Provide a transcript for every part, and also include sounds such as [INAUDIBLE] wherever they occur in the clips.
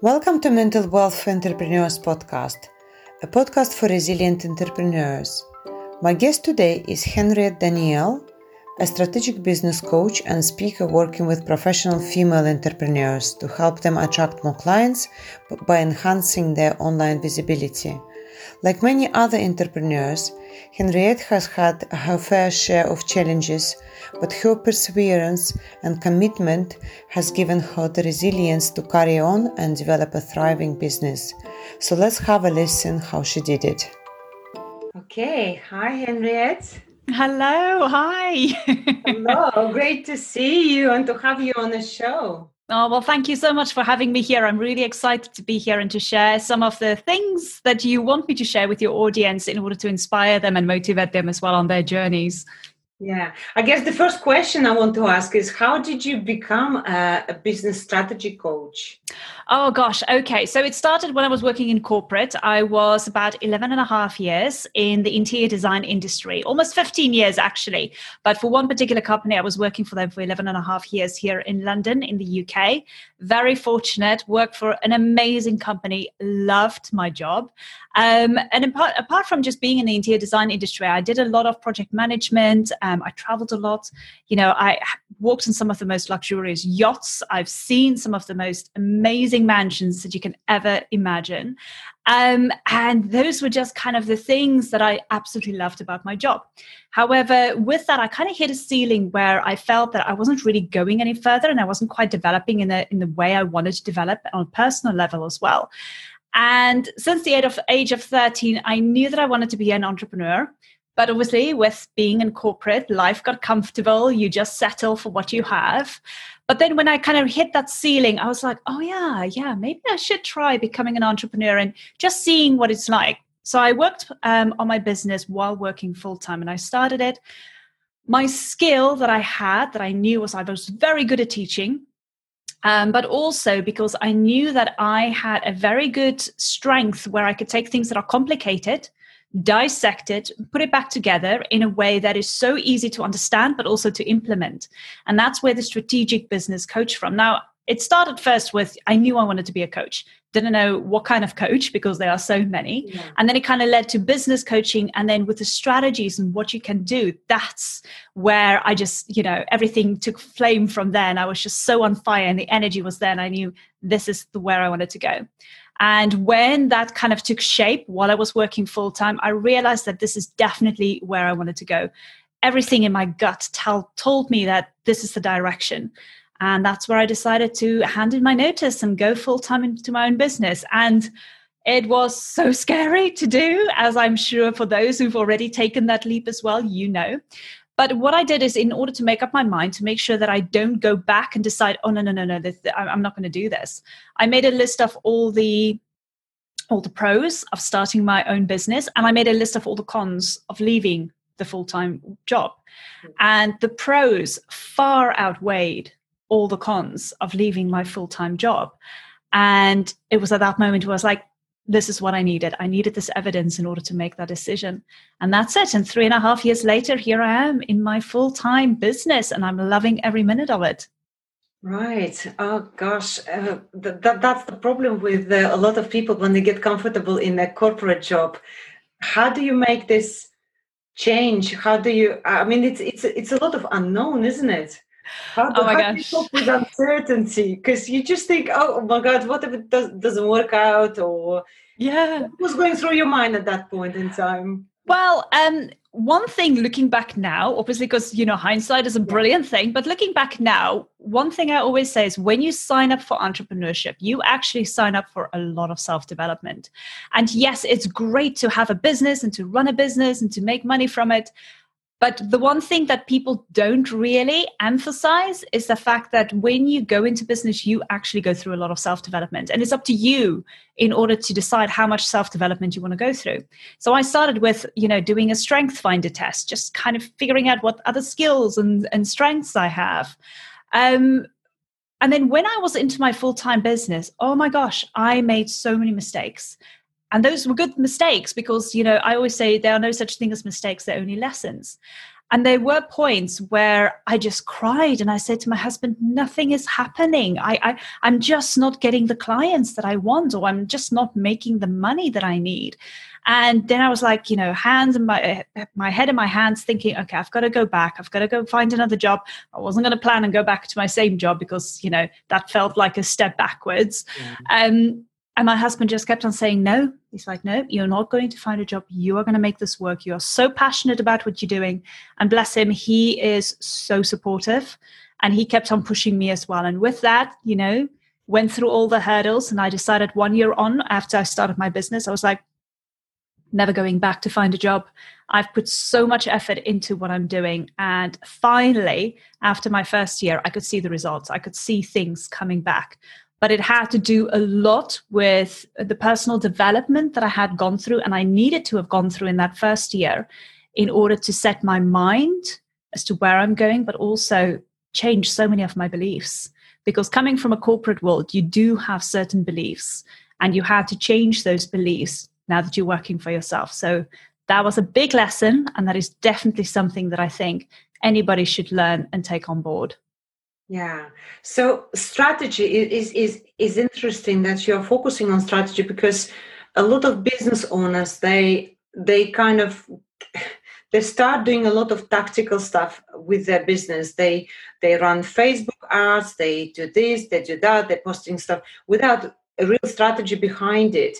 Welcome to Mental Wealth for Entrepreneurs podcast, a podcast for resilient entrepreneurs. My guest today is Henriette Daniel, a strategic business coach and speaker working with professional female entrepreneurs to help them attract more clients by enhancing their online visibility. Like many other entrepreneurs, Henriette has had her fair share of challenges, but her perseverance and commitment has given her the resilience to carry on and develop a thriving business. So let's have a listen how she did it. Okay, hi Henriette. Hello, hi. Hello, great to see you and to have you on the show. Oh, well, thank you so much for having me here. I'm really excited to be here and to share some of the things that you want me to share with your audience in order to inspire them and motivate them as well on their journeys. Yeah, I guess the first question I want to ask is how did you become a, a, business strategy coach? Oh, gosh. Okay. So it started when I was working in corporate. I was about 11 and a half years in the interior design industry, almost 15 years actually. But for one particular company, I was working for them for 11 and a half years here in London, in the UK. Very fortunate, worked for an amazing company, loved my job. Um, and apart, apart from just being in the interior design industry, I did a lot of project management. Um, I traveled a lot. You know, I walked in some of the most luxurious yachts. I've seen some of the most amazing mansions that you can ever imagine. Um, and those were just kind of the things that I absolutely loved about my job. However, with that, I kind of hit a ceiling where I felt that I wasn't really going any further and I wasn't quite developing in the in the way I wanted to develop on a personal level as well. And since the age of, age of 13, I knew that I wanted to be an entrepreneur. But obviously, with being in corporate, life got comfortable. You just settle for what you have. But then when I kind of hit that ceiling, I was like, oh, yeah, yeah, maybe I should try becoming an entrepreneur and just seeing what it's like. So I worked um, on my business while working full time and I started it. My skill that I had, that I knew was I was very good at teaching um, but also because I knew that I had a very good strength where I could take things that are complicated, dissect it, put it back together in a way that is so easy to understand, but also to implement. And that's where the strategic business coach from. Now, it started first with I knew I wanted to be a coach. Didn't know what kind of coach because there are so many. Yeah. And then it kind of led to business coaching. And then with the strategies and what you can do, that's where I just, you know, everything took flame from there. And I was just so on fire and the energy was there. And I knew this is the where I wanted to go. And when that kind of took shape while I was working full time, I realized that this is definitely where I wanted to go. Everything in my gut tell, told me that this is the direction. And that's where I decided to hand in my notice and go full time into my own business. And it was so scary to do, as I'm sure for those who've already taken that leap as well, you know. But what I did is, in order to make up my mind, to make sure that I don't go back and decide, oh no, no, no, no, this, I'm not going to do this. I made a list of all the all the pros of starting my own business, and I made a list of all the cons of leaving the full time job. Mm. And the pros far outweighed all the cons of leaving my full time job. And it was at that moment where I was like, this is what I needed. I needed this evidence in order to make that decision. And that's it. And three and a half years later, here I am in my full time business and I'm loving every minute of it. Right. Oh gosh, uh, that, that that's the problem with uh, a lot of people when they get comfortable in a corporate job. How do you make this change? How do you? I mean, it's it's it's a lot of unknown, isn't it? How, oh my gosh. cope with uncertainty? Because you just think, oh, oh, my God, what if it does, doesn't work out? Or yeah, what was going through your mind at that point in time? Well, um, one thing looking back now, obviously, because you know hindsight is a brilliant yeah. thing, but looking back now, one thing I always say is when you sign up for entrepreneurship, you actually sign up for a lot of self development. And yes, it's great to have a business and to run a business and to make money from it. But the one thing that people don't really emphasize is the fact that when you go into business, you actually go through a lot of self development. And it's up to you in order to decide how much self development you want to go through. So I started with, you know, doing a strength finder test, just kind of figuring out what other skills and, and strengths I have. Um, and then when I was into my full time business, oh my gosh, I made so many mistakes and those were good mistakes because you know i always say there are no such thing as mistakes they're only lessons. And there were points where i just cried and i said to my husband nothing is happening. I, I i'm just not getting the clients that i want or i'm just not making the money that i need. And then i was like you know hands in my my head in my hands thinking okay i've got to go back. I've got to go find another job. I wasn't going to plan and go back to my same job because you know that felt like a step backwards. Mm-hmm. um and my husband just kept on saying, No. He's like, No, you're not going to find a job. You are going to make this work. You are so passionate about what you're doing. And bless him, he is so supportive. And he kept on pushing me as well. And with that, you know, went through all the hurdles. And I decided one year on after I started my business, I was like, never going back to find a job. I've put so much effort into what I'm doing. And finally, after my first year, I could see the results. I could see things coming back but it had to do a lot with the personal development that I had gone through and I needed to have gone through in that first year in order to set my mind as to where I'm going, but also change so many of my beliefs. Because coming from a corporate world, you do have certain beliefs and you had to change those beliefs now that you're working for yourself. So that was a big lesson, and that is definitely something that I think anybody should learn and take on board. Yeah. So strategy is is is interesting that you're focusing on strategy because a lot of business owners they they kind of [LAUGHS] they start doing a lot of tactical stuff with their business. They they run Facebook ads, they do this, they do that, they're posting stuff without a real strategy behind it.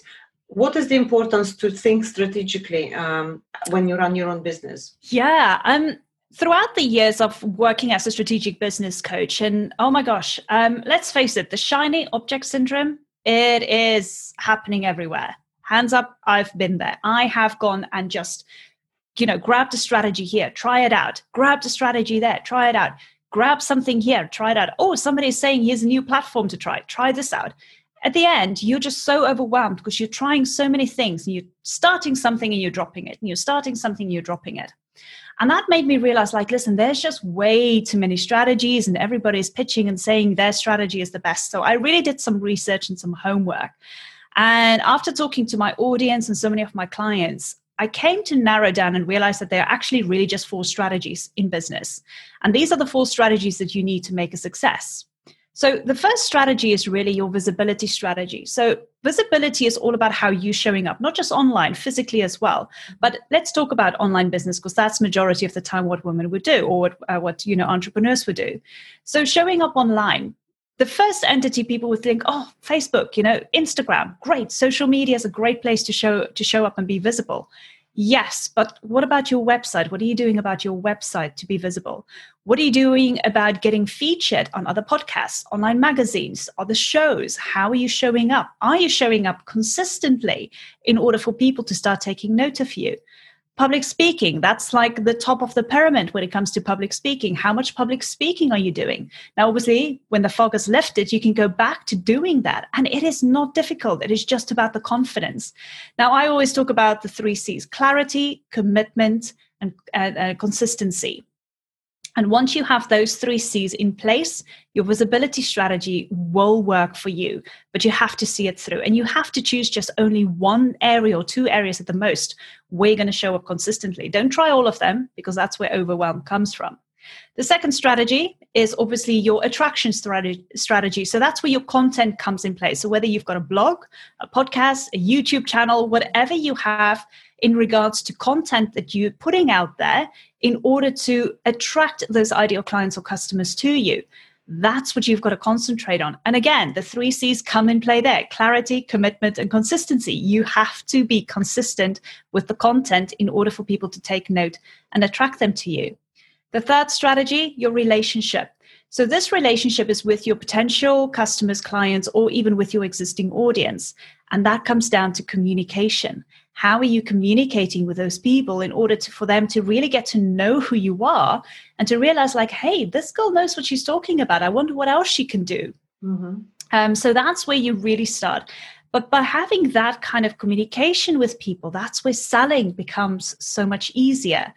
What is the importance to think strategically um, when you run your own business? Yeah, um, throughout the years of working as a strategic business coach and oh my gosh um, let's face it the shiny object syndrome it is happening everywhere. Hands up i've been there. I have gone and just you know grabbed a strategy here try it out. Grabbed a strategy there try it out. Grab something here try it out. Oh somebody's saying here's a new platform to try. Try this out. At the end you're just so overwhelmed because you're trying so many things and you're starting something and you're dropping it and you're starting something and you're dropping it and that made me realize like, listen, there's just way too many strategies and everybody's pitching and saying their strategy is the best. So I really did some research and some homework. And after talking to my audience and so many of my clients, I came to narrow down and realize that there are actually really just four strategies in business. And these are the four strategies that you need to make a success. So the first strategy is really your visibility strategy. So visibility is all about how you showing up, not just online, physically as well. But let's talk about online business because that's majority of the time what women would do or what, uh, what you know entrepreneurs would do. So showing up online, the first entity people would think, oh, Facebook, you know, Instagram, great. Social media is a great place to show to show up and be visible. Yes, but what about your website? What are you doing about your website to be visible? What are you doing about getting featured on other podcasts, online magazines, other shows? How are you showing up? Are you showing up consistently in order for people to start taking note of you? Public speaking. That's like the top of the pyramid when it comes to public speaking. How much public speaking are you doing? Now obviously when the fog has lifted you can go back to doing that and it is not difficult. It is just about the confidence. Now i always talk about the three c's clarity commitment and, consistency and once you have those three C's in place, your visibility strategy will work for you, but you have to see it through. And you have to choose just only one area or two areas at the most where you're going to show up consistently. Don't try all of them because that's where overwhelm comes from. The second strategy is obviously your attraction strategy. So that's where your content comes in place. So whether you've got a blog, a podcast, a YouTube channel, whatever you have in regards to content that you're putting out there in order to attract those ideal clients or customers to you. That's what you've got to concentrate on. And again, the three C's come in play there clarity, commitment, and consistency. You have to be consistent with the content in order for people to take note and attract them to you. The third strategy, your relationship. So, this relationship is with your potential customers, clients, or even with your existing audience. And that comes down to communication. How are you communicating with those people in order to, for them to really get to know who you are and to realize, like, hey, this girl knows what she's talking about. I wonder what else she can do. Mm-hmm. Um, so, that's where you really start. But by having that kind of communication with people, that's where selling becomes so much easier.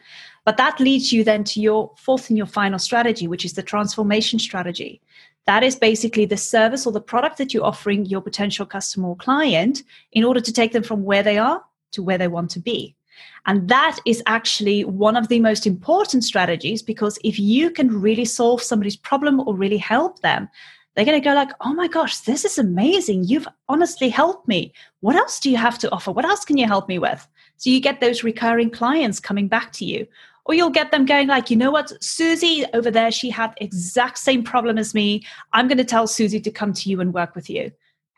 But that leads you then to your fourth and your final strategy, which is the transformation strategy. That is basically the service or the product that you're offering your potential customer or client in order to take them from where they are to where they want to be. And that is actually one of the most important strategies because if you can really solve somebody's problem or really help them, they're going to go like oh my gosh this is amazing. You've honestly helped me. What else do you have to offer? What else can you help me with? So you get those recurring clients coming back to you or you'll get them going like you know what? Susie over there she had exact same problem as me. I'm going to tell susie to come to you and work with you.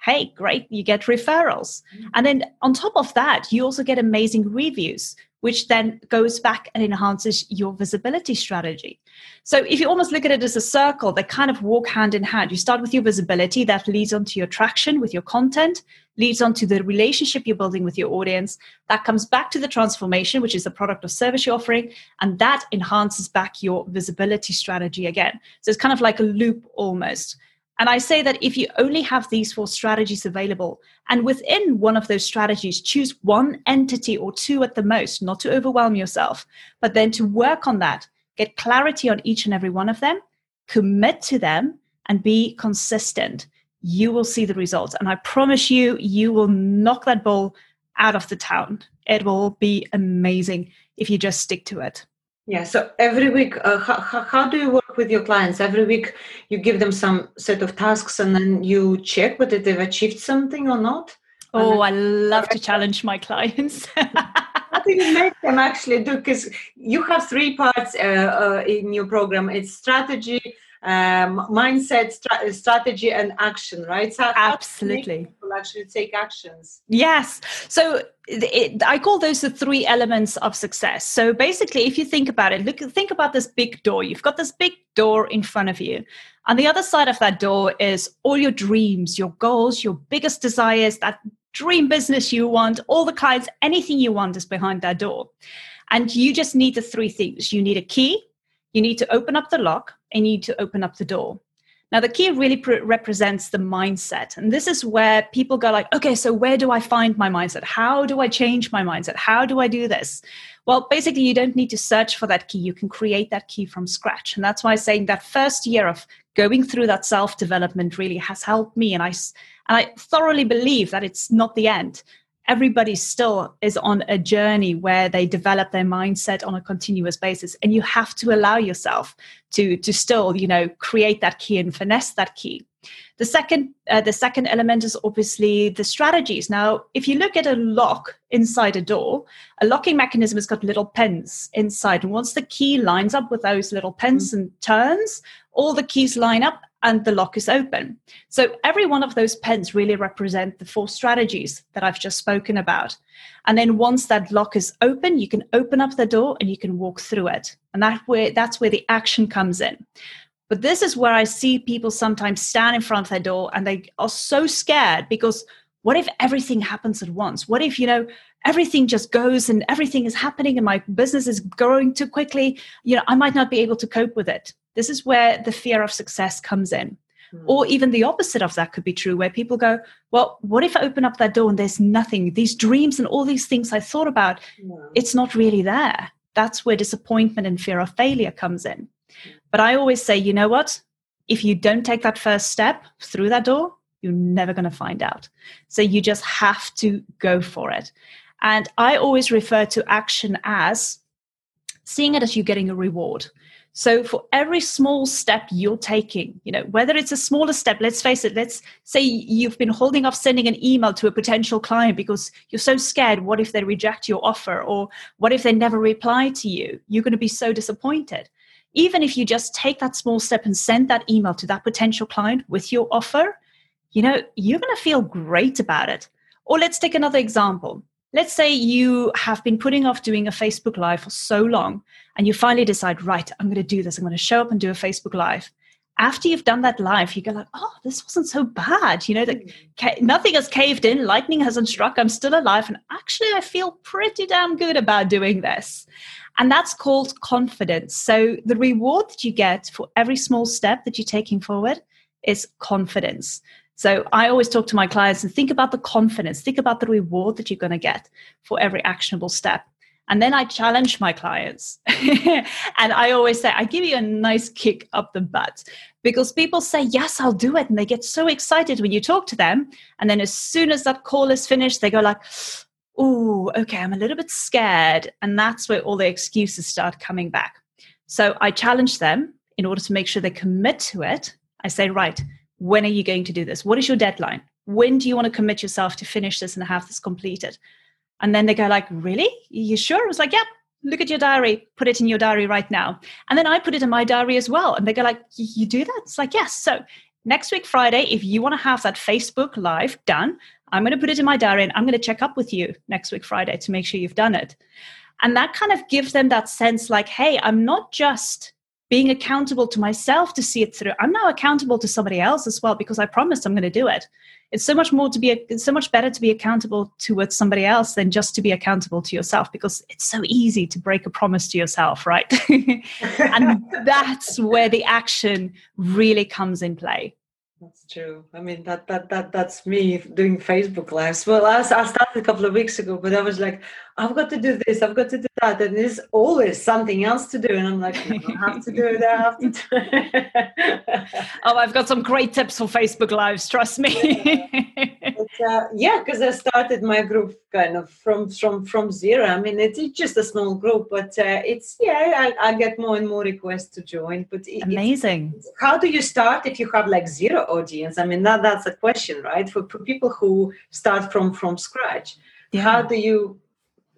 Hey great you get referrals. Mm-hmm. and then on top of that you also get amazing reviews which then goes back and enhances your visibility strategy. So if you almost look at it as a circle, they kind of walk hand in hand. You start with your visibility, that leads on to your traction with your content, leads on to the relationship you're building with your audience. That comes back to the transformation, which is the product or service you're offering, and that enhances back your visibility strategy again. So it's kind of like a loop almost. And I say that if you only have these four strategies available, and within one of those strategies, choose one entity or two at the most, not to overwhelm yourself, but then to work on that, get clarity on each and every one of them, commit to them, and be consistent, you will see the results. And I promise you, you will knock that ball out of the town. It will be amazing if you just stick to it. Yeah. So every week, uh, how, how do you work with your clients? Every week, you give them some set of tasks, and then you check whether they've achieved something or not. Oh, I love to [LAUGHS] challenge my clients. What do you make them actually do? Because you have three parts uh, uh, in your program. It's strategy, um, mindset, stra- strategy, and action, right? So Absolutely. People actually take actions. Yes. So it, I call those the three elements of success. So basically, if you think about it, look, think about this big door. You've got this big door in front of you. On the other side of that door is all your dreams, your goals, your biggest desires, that dream business you want, all the clients, anything you want is behind that door. And you just need the three things. You need a key, you need to open up the lock, you need to open up the door. Now, the key really pre- represents the mindset. And this is where people go like, okay, so where do I find my mindset? How do I change my mindset? How do I do this? Well, basically, you don't need to search for that key. You can create that key from scratch. And that's why I'm saying that first year of going through that self development really has helped me. And I, and I thoroughly believe that it's not the end everybody still is on a journey where they develop their mindset on a continuous basis and you have to allow yourself to to still you know create that key and finesse that key. The second uh, the second element is obviously the strategies. Now if you look at a lock inside a door a locking mechanism has got little pins inside. And once the key lines up with those little pins mm-hmm. and turns all the keys line up and the lock is open. So every one of those pens really represent the four strategies that I've just spoken about. And then once that lock is open, you can open up the door and you can walk through it. And that way, that's where the action comes in. But this is where I see people sometimes stand in front of their door and they are so scared because what if everything happens at once? What if, you know, everything just goes and everything is happening and my business is growing too quickly? You know, I might not be able to cope with it. This is where the fear of success comes in. Mm. Or even the opposite of that could be true, where people go, Well, what if I open up that door and there's nothing? These dreams and all these things I thought about, it's not really there. That's where disappointment and fear of failure comes in. But I always say, you know what? If you don't take that first step through that door, you're never going to find out. So you just have to go for it. And I always refer to action as seeing it as you getting a reward. So for every small step you're taking, you know, whether it's a smaller step, let's face it, let's say you've been holding off sending an email to a potential client because you're so scared. What if they reject your offer? Or what if they never reply to you? You're going to be so disappointed. Even if you just take that small step and send that email to that potential client with your offer, you know, you're going to feel great about it. Or let's take another example let's say you have been putting off doing a Facebook Live for so long, and you finally decide, right, I'm going to do this. I'm going to show up and do a Facebook Live. after you've done that live, you go like, oh, this wasn't so bad. You know, that hmm. ca- nothing has caved in, lightning hasn't struck, I'm still alive. And actually, I feel pretty damn good about doing this. And that's called confidence. So the reward that you get for every small step that you're taking forward is confidence. So I always talk to my clients and think about the confidence, think about the reward that you're going to get for every actionable step. And then I challenge my clients. [LAUGHS] and I always say, I give you a nice kick up the butt because people say, Yes, I'll do it. And they get so excited when you talk to them. And then as soon as that call is finished, they go like, Oh, okay, I'm a little bit scared. And that's where all the excuses start coming back. So I challenge them in order to make sure they commit to it. I say, Right, when are you going to do this? What is your deadline? When do you want to commit yourself to finish this and have this completed? And then they go like, really? You sure? I was like, yeah, look at your diary, put it in your diary right now. And then I put it in my diary as well. And they go like, you do that? It's like, yes. So next week, Friday, if you want to have that Facebook live done, I'm going to put it in my diary and I'm going to check up with you next week, Friday, to make sure you've done it. And that kind of gives them that sense like, hey, I'm not just being accountable to myself to see it through. I'm now accountable to somebody else as well because I promised I'm going to do it. It's so much more to be, it's so much better to be accountable towards somebody else than just to be accountable to yourself because it's so easy to break a promise to yourself, right? [LAUGHS] and that's where the action really comes in play. That's true. I mean that that that that's me doing Facebook lives. Well, I, I started a couple of weeks ago, but I was like, I've got to do this, I've got to do that, and there's always something else to do, and I'm like, no, I have to do it. I have to do it. oh, I've got some great tips for Facebook lives. Trust me. [LAUGHS] uh, yeah, because I started my group kind of from from from zero. I mean, it's, it's just a small group, but uh, it's yeah, I, I, get more and more requests to join. But it, amazing. how do you start if you have like zero audience? I mean, that that's a question, right? For, for people who start from from scratch, yeah. how do you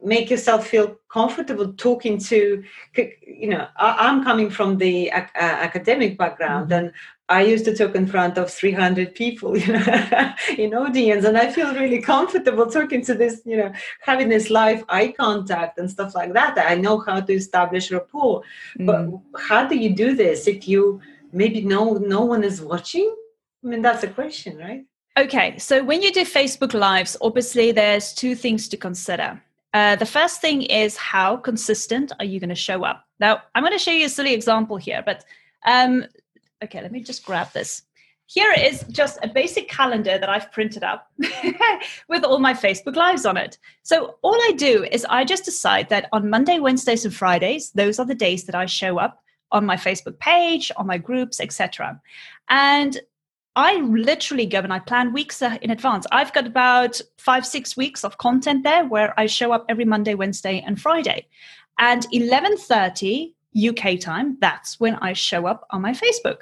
make yourself feel comfortable talking to you know I, am coming from the uh, academic background mm-hmm. and I used to talk in front of 300 people, [LAUGHS] you know, in audience, and I feel really comfortable talking to this, you know, having this live eye contact and stuff like that. I know how to establish rapport, mm. but how do you do this if you maybe no no one is watching? I mean, that's a question, right? Okay, so when you do Facebook Lives, obviously there's two things to consider. Uh, the first thing is how consistent are you going to show up? Now, I'm going to show you a silly example here, but um, okay, let me just grab this. Here is just a basic calendar that I've printed up [LAUGHS] with all my Facebook Lives on it. So, all I do is I just decide that on Monday, Wednesdays, and Fridays, those are the days that I show up on my Facebook page, on my groups, etc. And I literally go and I plan weeks in advance. I've got about five, six weeks of content there where I show up every Monday, Wednesday, and Friday. And 11:30 UK time, that's when I show up on my Facebook.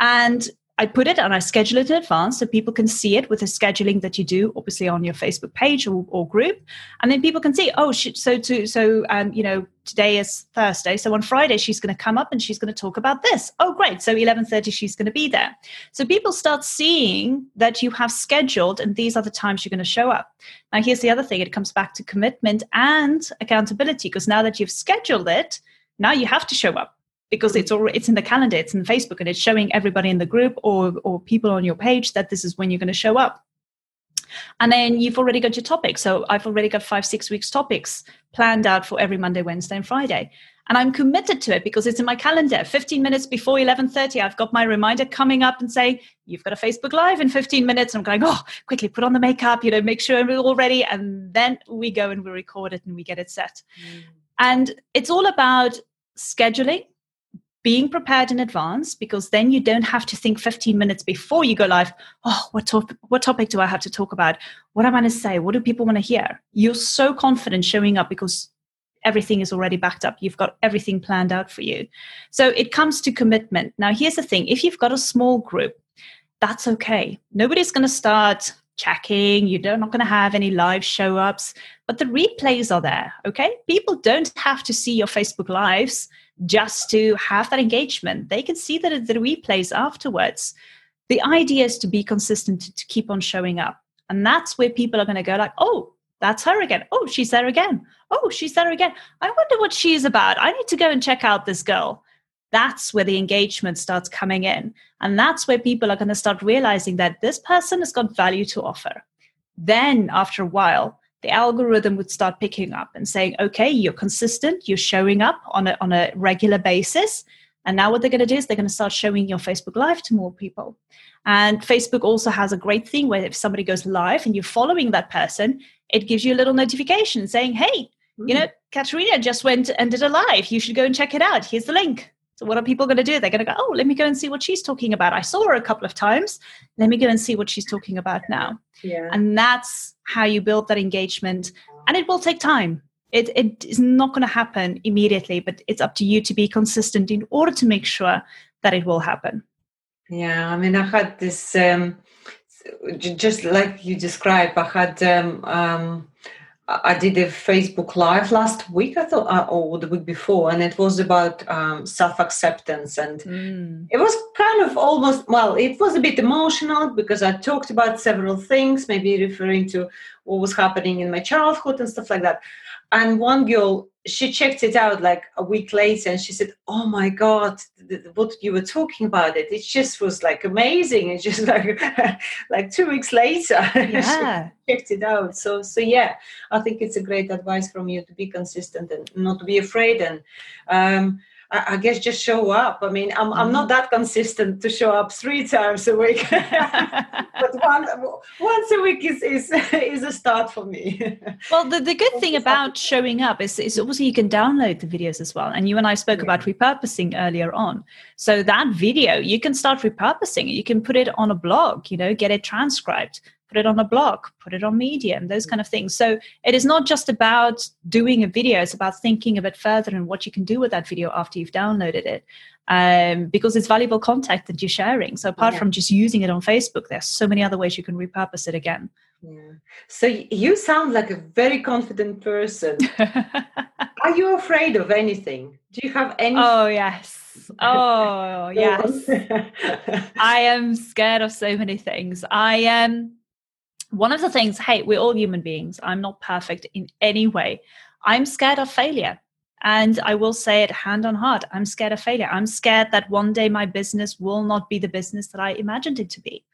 And I put it and I schedule it in advance so people can see it with the scheduling that you do, obviously on your Facebook page or, or group, and then people can see. Oh, so to so um, you know today is Thursday, so on Friday she's going to come up and she's going to talk about this. Oh, great! So eleven thirty she's going to be there. So people start seeing that you have scheduled, and these are the times you're going to show up. Now, here's the other thing: it comes back to commitment and accountability because now that you've scheduled it, now you have to show up because it's already it's in the calendar it's in facebook and it's showing everybody in the group or or people on your page that this is when you're going to show up. And then you've already got your topic so i've already got five six weeks topics planned out for every monday wednesday and friday. And i'm committed to it because it's in my calendar. 15 minutes before 11.30 i've got my reminder coming up and say you've got a facebook live in 15 minutes. I'm going oh quickly put on the makeup you know make sure we're all ready and then we go and we record it and we get it set. Mm. and it's all about scheduling being prepared in advance because then you don't have to think 15 minutes before you go live oh what, top- what topic do i have to talk about? What am i going to say? What do people want to hear? You're so confident showing up because everything is already backed up. You've got everything planned out for you. So it comes to commitment. Now here's the thing. If you've got a small group that's okay. Nobody's going to start checking. You're not going to have any live show ups but the replays are there okay? People don't have to see your facebook lives just to have that engagement. They can see that the replays afterwards. The idea is to be consistent, to keep on showing up. And that's where people are going to go like, oh, that's her again. Oh, she's there again. Oh, she's there again. I wonder what she's about. I need to go and check out this girl. that's where the engagement starts coming in. And that's where people are going to start realizing that this person has got value to offer. Then, after a while, the algorithm would start picking up and saying, okay, you're consistent, you're showing up on a, on a regular basis. And now what they're going to do is they're going to start showing your Facebook Live to more people. And Facebook also has a great thing where if somebody goes live and you're following that person, it gives you a little notification saying, hey, mm. you know, Katerina just went and did a live. You should go and check it out. Here's the link. So what are people going to do? They're going to go, oh, let me go and see what she's talking about. I saw her a couple of times. Let me go and see what she's talking about now. Yeah. And that's how you build that engagement. And it will take time. It, it is not going to happen immediately, but it's up to you to be consistent in order to make sure that it will happen. Yeah, I mean, I had this, um, just like you described, I had um, um, I did a Facebook Live last week, I thought, uh, or the week before, and it was about um, self acceptance. And mm. it was kind of almost, well, it was a bit emotional because I talked about several things, maybe referring to what was happening in my childhood and stuff like that. And one girl she checked it out like a week later and she said oh my god what you were talking about it it just was like amazing. It's just [LAUGHS] like like two weeks later [LAUGHS] yeah. checked it out. So so yeah i think it's a great advice from you to be consistent and not to be afraid. And um I, guess just show up. I mean, I'm, I'm not mm-hmm. that consistent to show up three times a week, [LAUGHS] but one, once a week is, is, [LAUGHS] is a start for me. [LAUGHS] well, the, the good thing about showing up is, is obviously you can download the videos as well. And you and I spoke yeah. about repurposing earlier on. So that video, you can start repurposing it. You can put it on a blog, you know, get it transcribed put it on a blog, put it on Medium, those kind of things. So it is not just about doing a video, it's about thinking a bit further and what you can do with that video after you've downloaded it. Um, because it's valuable content that you're sharing. So apart yeah. from just using it on Facebook, there's so many other ways you can repurpose it again. Yeah. So you sound like a very confident person. [LAUGHS] Are you afraid of anything? Do you have any? Oh yes. [LAUGHS] Oh yes. [LAUGHS] I am scared of so many things. I am. Um, one of the things, hey, we're all human beings. I'm not perfect in any way. I'm scared of failure. And I will say it hand on heart I'm scared of failure. I'm scared that one day my business will not be the business that I imagined it to be.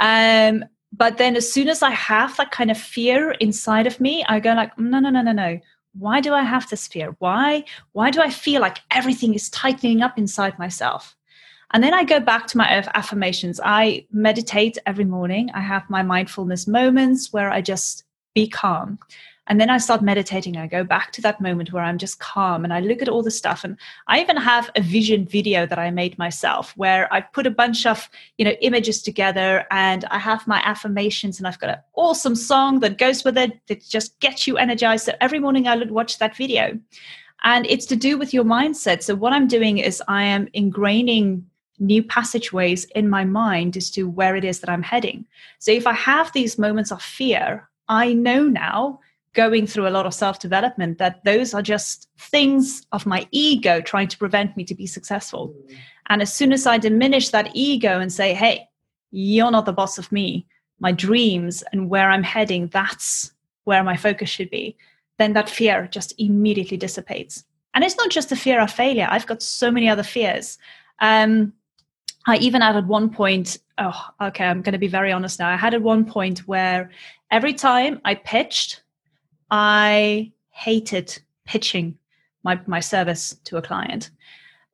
Um, but then as soon as I have that kind of fear inside of me, I go like, no, no, no, no, no. Why do I have this fear? Why? Why do I feel like everything is tightening up inside myself? And then I go back to my affirmations. I meditate every morning. I have my mindfulness moments where I just be calm. And then I start meditating. I go back to that moment where I'm just calm and I look at all the stuff. And I even have a vision video that I made myself where I put a bunch of, you know, images together and I have my affirmations and I've got an awesome song that goes with it that just gets you energized. So every morning I would watch that video. And it's to do with your mindset. So what I'm doing is I am ingraining new passageways in my mind as to where it is that I'm heading. So if I have these moments of fear, I know now going through a lot of self development that those are just things of my ego trying to prevent me to be successful. And as soon as I diminish that ego and say, hey, you're not the boss of me, my dreams and where I'm heading, that's where my focus should be, then that fear just immediately dissipates. And it's not just the fear of failure, I've got so many other fears. Um, I even had at one point, oh, okay, I'm going to be very honest now. I had at one point where every time I pitched, I hated pitching my, my service to a client.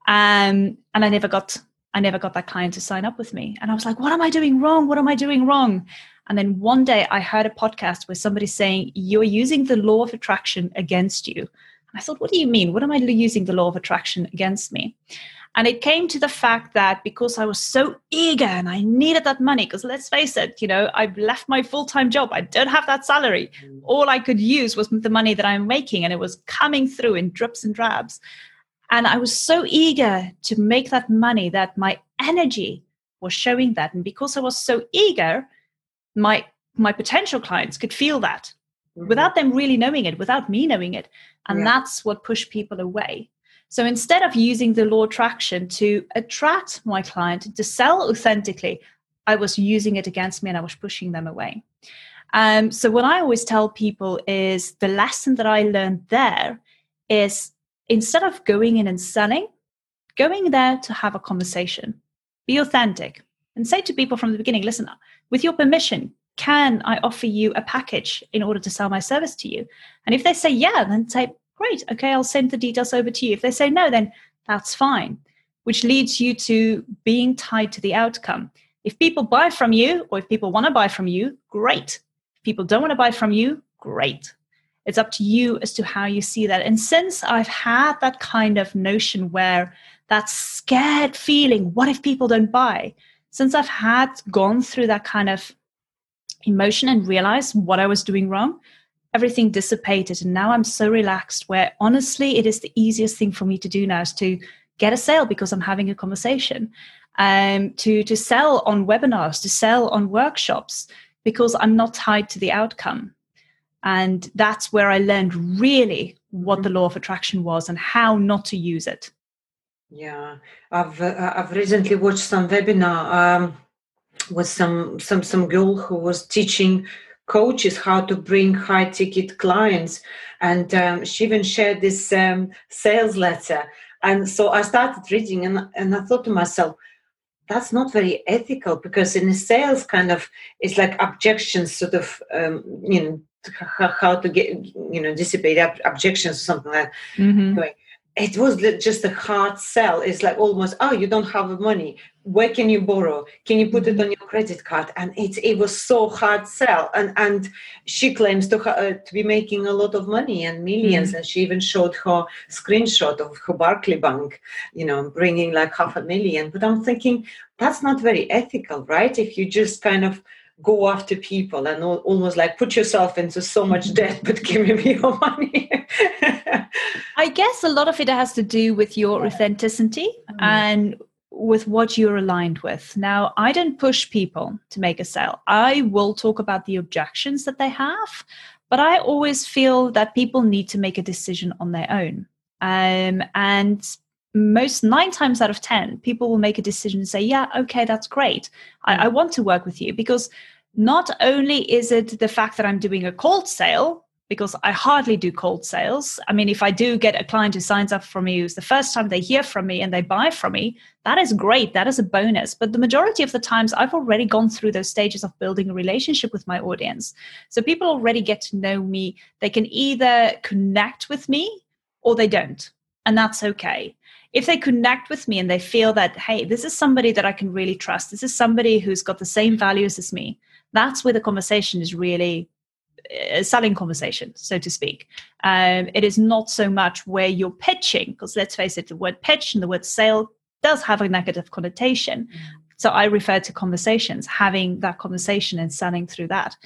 Um, and I never got I never got that client to sign up with me. And I was like, what am I doing wrong? What am I doing wrong? And then one day I heard a podcast where somebody saying, You're using the law of attraction against you. And I thought, What do you mean? What am I using the law of attraction against me? And it came to the fact that because I was so eager and I needed that money, because let's face it, you know, I've left my full time job. I don't have that salary. Mm. All I could use was the money that I'm making, and it was coming through in drips and drabs. And I was so eager to make that money that my energy was showing that. And because I was so eager, my my potential clients could feel that mm-hmm. without them really knowing it, without me knowing it. And yeah. that's what pushed people away. So instead of using the law attraction to attract my client to sell authentically, I was using it against me and I was pushing them away. Um, so what I always tell people is the lesson that I learned there is instead of going in and selling, going there to have a conversation, be authentic, and say to people from the beginning, listen, with your permission, can I offer you a package in order to sell my service to you? And if they say yeah, then say, great, okay, I'll send the details over to you. If they say no, then that's fine, which leads you to being tied to the outcome. If people buy from you, or if people want to buy from you, great. If people don't want to buy from you, great. It's up to you as to how you see that. And since I've had that kind of notion where that scared feeling, what if people don't buy? Since I've had gone through that kind of emotion and realized what I was doing wrong, everything dissipated. And now I'm so relaxed where honestly, it is the easiest thing for me to do now is to get a sale because I'm having a conversation, um, to, to sell on webinars, to sell on workshops because I'm not tied to the outcome. And that's where I learned really what the law of attraction was and how not to use it. Yeah, I've uh, I've recently watched some webinar um, with some some some girl who was teaching coaches how to bring high ticket clients, and um, she even shared this um, sales letter. And so I started reading, and and I thought to myself, that's not very ethical because in sales kind of it's like objections sort of um, you know how to get you know dissipate objections or something like that. Mm-hmm. It was just a hard sell. It's like almost oh you don't have money. Where can you borrow? Can you put it mm-hmm. on your credit card? And it it was so hard sell. And and she claims to uh, to be making a lot of money and 1000000s mm-hmm. and she even showed her screenshot of her Barclay Bank you know bringing like half a million. But i'm thinking that's not very ethical right? If you just kind of go after people and almost like put yourself into so much [LAUGHS] debt but give me your [LAUGHS] money. I guess a lot of it has to do with your authenticity mm. and with what you're aligned with. Now i don't push people to make a sale. I will talk about the objections that they have but i always feel that people need to make a decision on their own. Um, and most nine times out of ten people will make a decision and say yeah okay that's great. I, I, mm. want to work with you. Because not only is it the fact that i'm doing a cold sale because i hardly do cold sales. I mean if i do get a client who signs up for me who's the first time they hear from me and they buy from me that is great that is a bonus. But the majority of the times i've already gone through those stages of building a relationship with my audience. So people already get to know me. They can either connect with me or they don't and that's okay if they connect with me and they feel that hey this is somebody that i can really trust this is somebody who's got the same values as me that's where the conversation is really a uh, selling conversation so to speak. Um, it is not so much where you're pitching because let's face it the word pitch and the word sale does have a negative connotation. Mm. so i refer to conversations having that conversation and selling through that.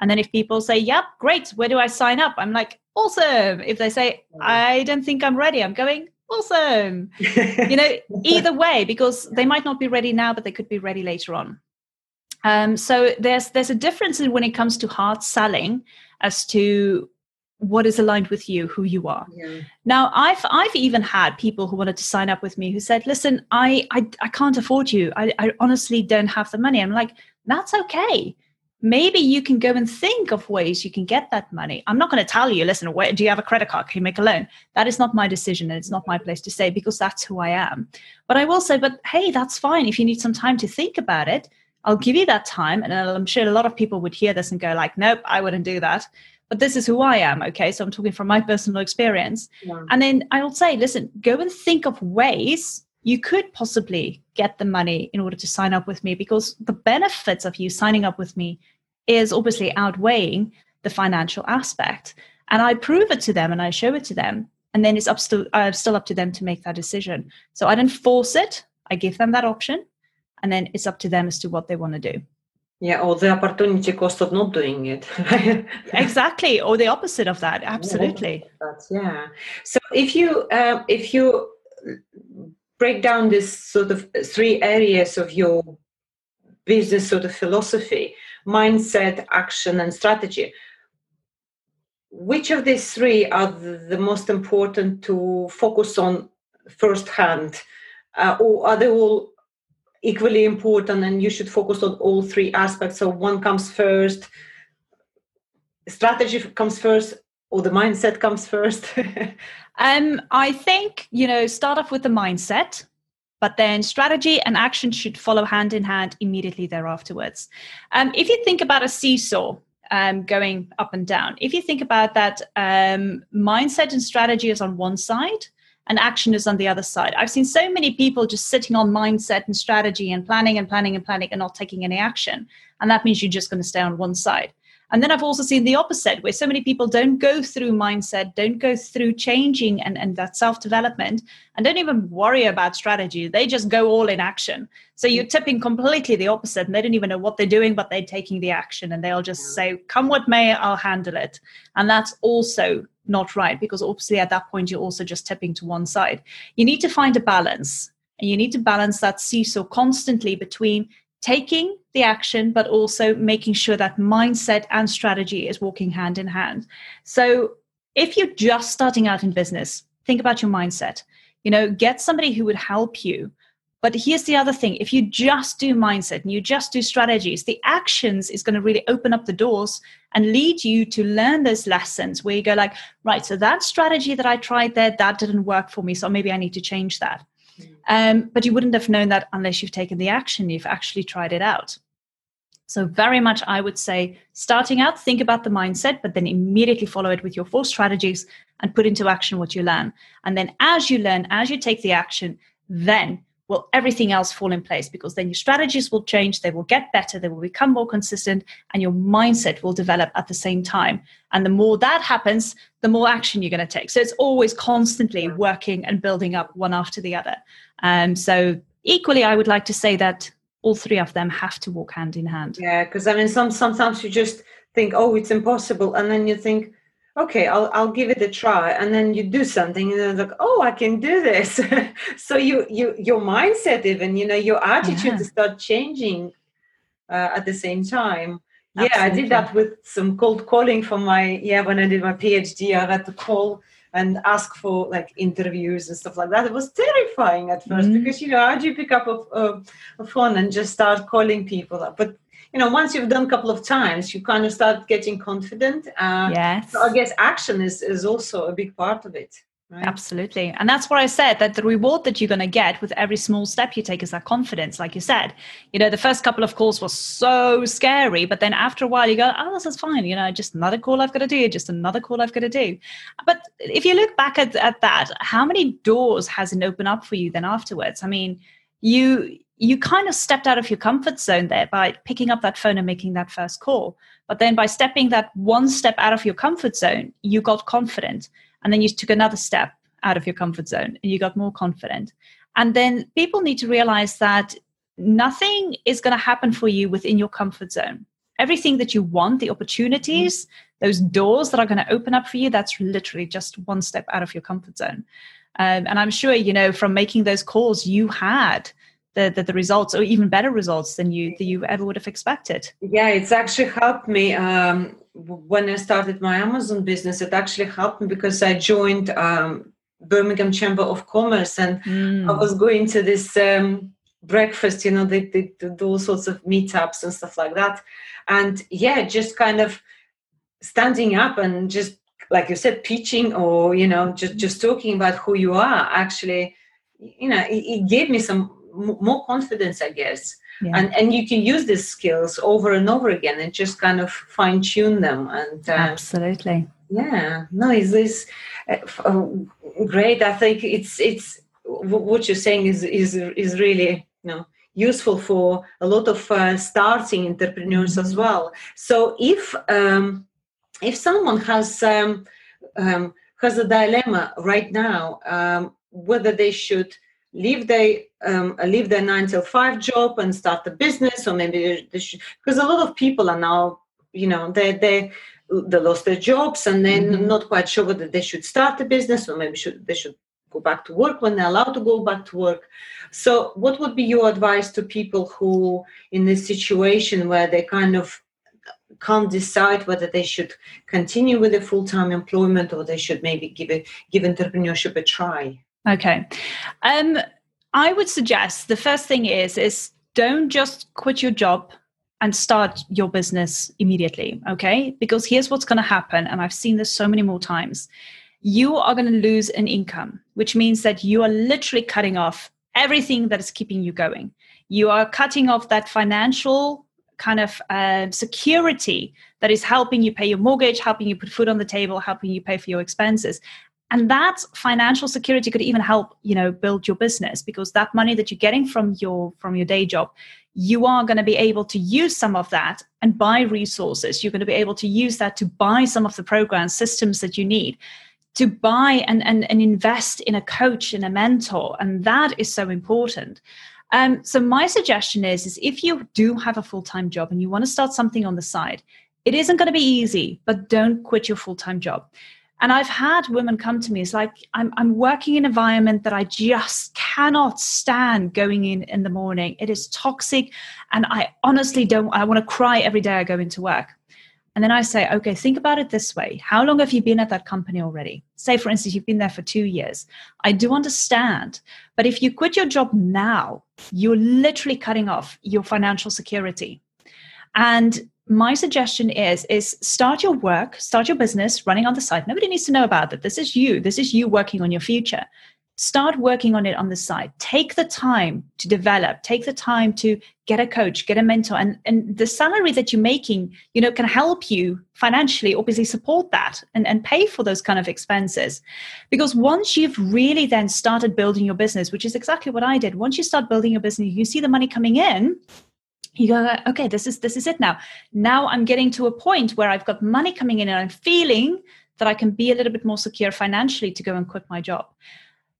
And then if people say yep great where do i sign up? I'm like awesome! If they say i don't think i'm ready i'm going awesome you know either way because they might not be ready now but they could be ready later on. Um, so there's there's a difference in when it comes to hard selling as to what is aligned with you who you are. Yeah. now i've i've even had people who wanted to sign up with me who said listen i i, I can't afford you. I, I honestly don't have the money. I'm like that's okay maybe you can go and think of ways you can get that money. I'm not going to tell you, listen, where, do you have a credit card? Can you make a loan? That is not my decision and it's not my place to say because that's who I am. But I will say, but hey, that's fine. If you need some time to think about it, I'll give you that time. And I'm sure a lot of people would hear this and go like, nope, I wouldn't do that. But this is who I am. Okay. So I'm talking from my personal experience. Yeah. And then I will say, listen, go and think of ways you could possibly get the money in order to sign up with me because the benefits of you signing up with me is obviously outweighing the financial aspect. And I prove it to them and I show it to them. And then it's up still, uh, still up to them to make that decision. So I don't force it. I give them that option. And then it's up to them as to what they want to do. Yeah, or the opportunity cost of not doing it. [LAUGHS] exactly, or the opposite of that. Absolutely. Yeah. So if you uh, if you break down this sort of three areas of your business sort of philosophy, mindset, action, and strategy. Which of these three are the most important to focus on firsthand, uh, or are they all equally important and you should focus on all three aspects? So one comes first, strategy comes first, or the mindset comes first? [LAUGHS] um, I think, you know, start off with the mindset but then strategy and action should follow hand in hand immediately thereafterwards. Um, if you think about a seesaw, um, going up and down. If you think about that, um, mindset and strategy is on one side, and action is on the other side. I've seen so many people just sitting on mindset and strategy and planning and planning and planning and not taking any action. And that means you're just going to stay on one side. And then I've also seen the opposite, where so many people don't go through mindset, don't go through changing and, and that self development, and don't even worry about strategy. They just go all in action. So you're tipping completely the opposite, and they don't even know what they're doing, but they're taking the action and they'll just say, Come what may, I'll handle it. And that's also not right because obviously at that point you're also just tipping to one side. You need to find a balance and you need to balance that seesaw constantly between taking the action, but also making sure that mindset and strategy is walking hand in hand. So if you're just starting out in business, think about your mindset. You know, get somebody who would help you. But here's the other thing if you just do mindset and you just do strategies, the actions is going to really open up the doors and lead you to learn those lessons where you go, like, right, so that strategy that I tried there, that didn't work for me. So maybe I need to change that. Um, but you wouldn't have known that unless you've taken the action, you've actually tried it out. So, very much, I would say, starting out, think about the mindset, but then immediately follow it with your four strategies and put into action what you learn. And then, as you learn, as you take the action, then will everything else fall in place because then your strategies will change, they will get better, they will become more consistent, and your mindset will develop at the same time. And the more that happens, the more action you're going to take. So it's always constantly working and building up one after the other. Um, so equally, I would like to say that all three of them have to walk hand in hand. Yeah, because I mean, some sometimes you just think, oh, it's impossible, and then you think, okay i'll i'll give it a try and then you do something and then like oh i can do this [LAUGHS] so you you your mindset even you know your attitude yeah. start changing uh, at the same time Absolutely. yeah i did that with some cold calling for my yeah when i did my phd i had to call and ask for like interviews and stuff like that. It was terrifying at 1st mm-hmm. because you know how do you pick up a, a, a, phone and just start calling people? Up? But you know once you've done a couple of times you kind of start getting confident uh, yes so i guess action is is also a big part of it Right. Absolutely. And that's what I said that the reward that you're going to get with every small step you take is that confidence. Like you said, you know, the first couple of calls was so scary, but then after a while you go, oh, this is fine. You know, just another call I've got to do, just another call I've got to do. But if you look back at, at that, how many doors has it opened up for you then afterwards? I mean, you you kind of stepped out of your comfort zone there by picking up that phone and making that first call. But then by stepping that one step out of your comfort zone, you got confident. And then you took another step out of your comfort zone and you got more confident. And then people need to realize that nothing is going to happen for you within your comfort zone. Everything that you want, the opportunities, those doors that are going to open up for you, that's literally just one step out of your comfort zone. Um, and I'm sure, you know, from making those calls, you had the, the, the, results or even better results than you than you ever would have expected yeah it's actually helped me um, when i started my amazon business it actually helped me because i joined um, birmingham chamber of commerce and mm. i was going to this um, breakfast you know they, they, they do all sorts of meetups and stuff like that and yeah just kind of standing up and just like you said pitching or you know just just talking about who you are actually you know it, it gave me some more confidence i guess. Yeah. and and you can use these skills over and over again and just kind of fine tune them and uh, absolutely. Yeah. No is this uh, great. I think it's it's what you're saying is is is really you know useful for a lot of uh, starting entrepreneurs mm-hmm. as well. So if um if someone has um, um has a dilemma right now um whether they should leave their um, leave their nine till five job and start a business, or maybe they should, because a lot of people are now, you know, they they they lost their jobs and they're mm-hmm. not quite sure whether they should start a business or maybe should they should go back to work when they're allowed to go back to work. So, what would be your advice to people who in this situation where they kind of can't decide whether they should continue with a full-time employment or they should maybe give it give entrepreneurship a try? Okay. Um, I would suggest the first thing is is don't just quit your job and start your business immediately, okay? Because here's what's going to happen and I've seen this so many more times. You are going to lose an income, which means that you are literally cutting off everything that is keeping you going. You are cutting off that financial kind of uh, security that is helping you pay your mortgage, helping you put food on the table, helping you pay for your expenses. And that financial security could even help, you know, build your business because that money that you're getting from your from your day job, you are going to be able to use some of that and buy resources. You're going to be able to use that to buy some of the programs, systems that you need to buy and, and, and invest in a coach and a mentor. And that is so important. Um, so my suggestion is, is if you do have a full-time job and you want to start something on the side, it isn't going to be easy, but don't quit your full-time job. And I've had women come to me, it's like, I'm, I'm working in an environment that I just cannot stand going in in the morning. It is toxic. And I honestly don't, I want to cry every day I go into work. And then I say, okay, think about it this way. How long have you been at that company already? Say, for instance, you've been there for two years. I do understand. But if you quit your job now, you're literally cutting off your financial security. And my suggestion is is start your work start your business running on the side. Nobody needs to know about that. This is you. This is you working on your future. Start working on it on the side. Take the time to develop. Take the time to get a coach get a mentor. And and the salary that you're making you know can help you financially obviously support that and, and pay for those kind of expenses. Because once you've really then started building your business which is exactly what i did once you start building your business you see the money coming in you go okay this is this is it now now i'm getting to a point where i've got money coming in and i'm feeling that i can be a little bit more secure financially to go and quit my job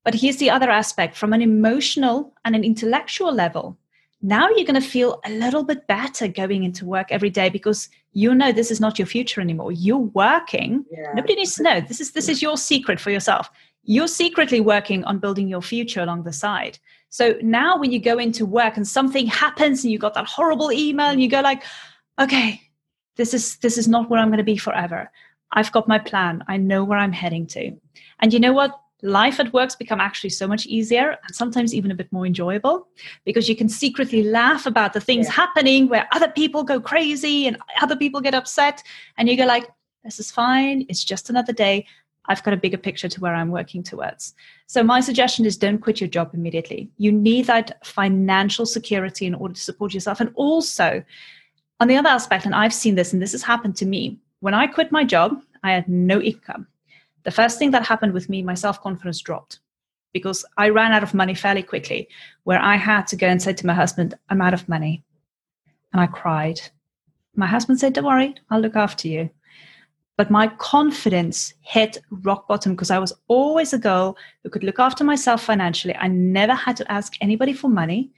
but here's the other aspect from an emotional and an intellectual level. Now you're going to feel a little bit better going into work every day because you know this is not your future anymore. You're working. Yeah. Nobody needs to know. This is this is your secret for yourself. You're secretly working on building your future along the side. So now when you go into work and something happens and you got that horrible email and you go like, okay, this is this is not where I'm going to be forever. I've got my plan. I know where I'm heading to. And you know what? life at work's become actually so much easier and sometimes even a bit more enjoyable because you can secretly laugh about the things yeah. happening where other people go crazy and other people get upset and you go like this is fine it's just another day i've got a bigger picture to where i'm working towards so my suggestion is don't quit your job immediately you need that financial security in order to support yourself and also on the other aspect and i've seen this and this has happened to me when i quit my job i had no income the first thing that happened with me, my self confidence dropped because I ran out of money fairly quickly, where I had to go and say to my husband, I'm out of money. And I cried. My husband said, Don't worry, I'll look after you. But my confidence hit rock bottom because I was always a girl who could look after myself financially. I never had to ask anybody for money.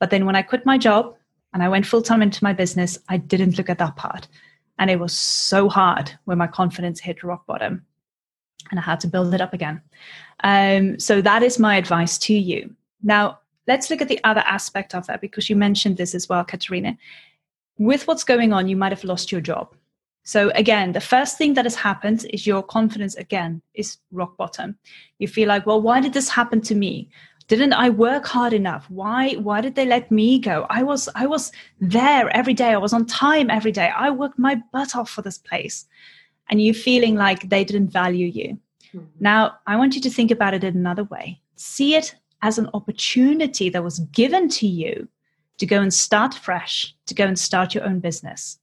But then when I quit my job and I went full time into my business, I didn't look at that part. And it was so hard when my confidence hit rock bottom and I had to build it up again. Um, so that is my advice to you. Now, let's look at the other aspect of that because you mentioned this as well, Katerina. With what's going on, you might have lost your job. So again, the first thing that has happened is your confidence again is rock bottom. You feel like, well, why did this happen to me? Didn't I work hard enough? Why why did they let me go? I was I was there every day. I was on time every day. I worked my butt off for this place and you feeling like they didn't value you. Mm-hmm. Now, I want you to think about it in another way. See it as an opportunity that was given to you to go and start fresh, to go and start your own business.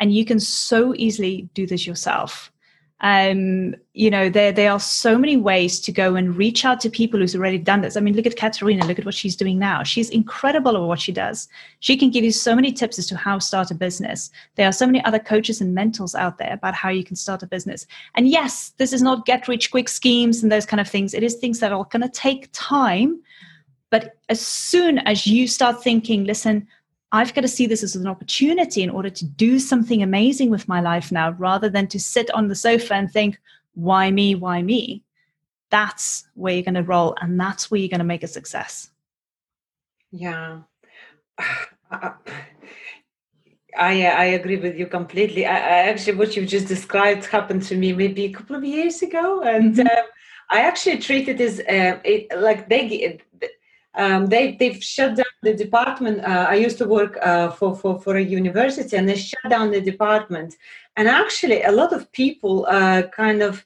And you can so easily do this yourself um, you know, there there are so many ways to go and reach out to people who's already done this. I mean, look at Katerina, look at what she's doing now. She's incredible at what she does. She can give you so many tips as to how to start a business. There are so many other coaches and mentors out there about how you can start a business. And yes, this is not get rich quick schemes and those kind of things. It is things that are going to take time. But as soon as you start thinking, listen, I've got to see this as an opportunity in order to do something amazing with my life now rather than to sit on the sofa and think, why me? Why me? That's where you're going to roll and that's where you're going to make a success. Yeah. [SIGHS] I I agree with you completely. I, I, actually what you've just described happened to me maybe a couple of years ago, and mm-hmm. um, I actually treated as uh, it, like they um, they they've shut down the department. Uh, I used to work uh, for, for for a university, and they shut down the department. And actually, a lot of people uh, kind of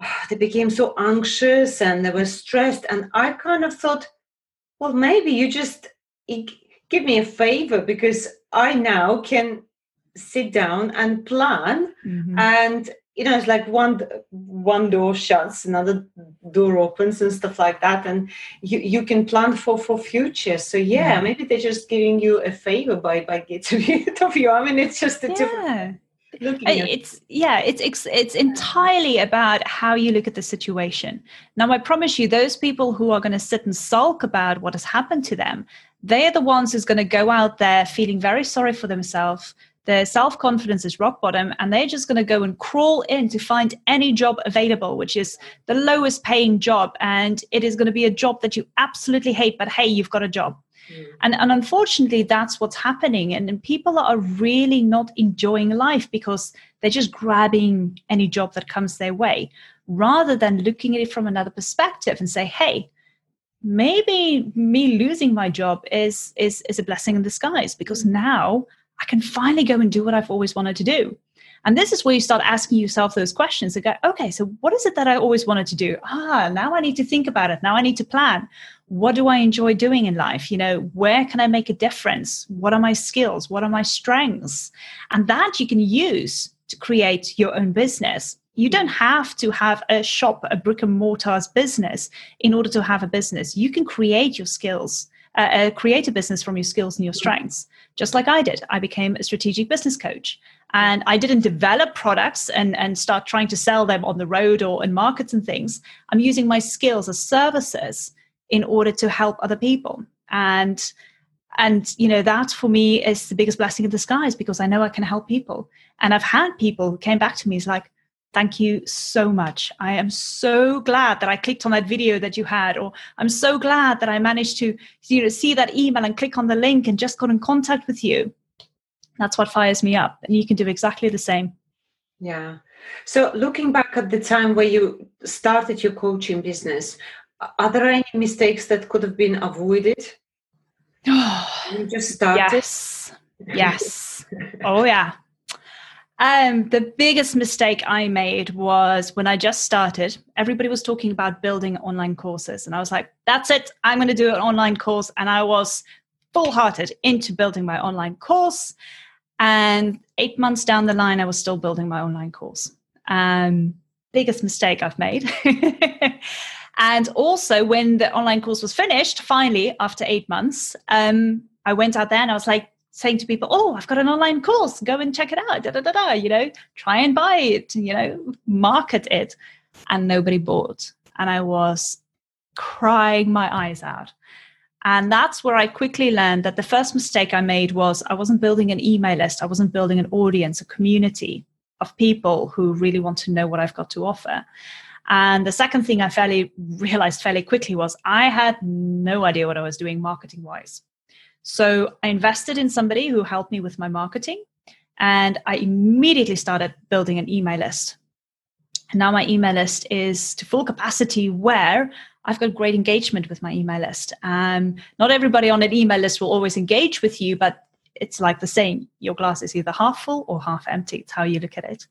[SIGHS] they became so anxious and they were stressed. And I kind of thought, well maybe you just give me a favor because i now can sit down and plan mm-hmm. and you know it's like one one door shuts another door opens and stuff like that. And you you can plan for for future. So yeah, yeah. maybe they're just giving you a favor by by getting [LAUGHS] rid of you. I mean it's just a yeah. different it's yeah it's, it's it's entirely about how you look at the situation. Now i promise you those people who are going to sit and sulk about what has happened to them they're the ones who's going to go out there feeling very sorry for themselves their self confidence is rock bottom, and they're just going to go and crawl in to find any job available, which is the lowest paying job. And it is going to be a job that you absolutely hate, but hey, you've got a job. Mm. And, and unfortunately, that's what's happening. And, and people are really not enjoying life because they're just grabbing any job that comes their way rather than looking at it from another perspective and say, hey, maybe me losing my job is is is a blessing in disguise because mm. now I can finally go and do what I've always wanted to do. And this is where you start asking yourself those questions and go, okay, so what is it that I always wanted to do? Ah, now I need to think about it. Now I need to plan. What do I enjoy doing in life? You know, where can I make a difference? What are my skills? What are my strengths? And that you can use to create your own business. You don't have to have a shop, a brick and mortar's business in order to have a business. You can create your skills uh, create a business from your skills and your strengths, just like I did. I became a strategic business coach. And I didn't develop products and, and start trying to sell them on the road or in markets and things. I'm using my skills as services in order to help other people. And and you know that for me is the biggest blessing in disguise because I know I can help people. And I've had people who came back to me is like, Thank you so much. I am so glad that I clicked on that video that you had, or I'm so glad that I managed to you know, see that email and click on the link and just got in contact with you. That's what fires me up. And you can do exactly the same. Yeah. So, looking back at the time where you started your coaching business, are there any mistakes that could have been avoided? [SIGHS] you just started? Yes. Yes. oh, yeah. Um, the biggest mistake I made was when I just started, everybody was talking about building online courses. And I was like, that's it, I'm going to do an online course. And I was full hearted into building my online course. And eight months down the line, I was still building my online course. Um, biggest mistake I've made. [LAUGHS] and also, when the online course was finished, finally, after eight months, um, I went out there and I was like, saying to people, "Oh, I've got an online course. Go and check it out." Da da da da. You know, try and buy it. You know, market it, and nobody bought. And I was crying my eyes out. And that's where I quickly learned that the first mistake I made was I wasn't building an email list. I wasn't building an audience, a community of people who really want to know what I've got to offer. And the second thing I fairly realized fairly quickly was I had no idea what I was doing marketing wise. So I invested in somebody who helped me with my marketing and I immediately started building an email list. And now my email list is to full capacity where I've got great engagement with my email list. Um, not everybody on an email list will always engage with you, but it's like the same. Your glass is either half full or half empty. It's how you look at it.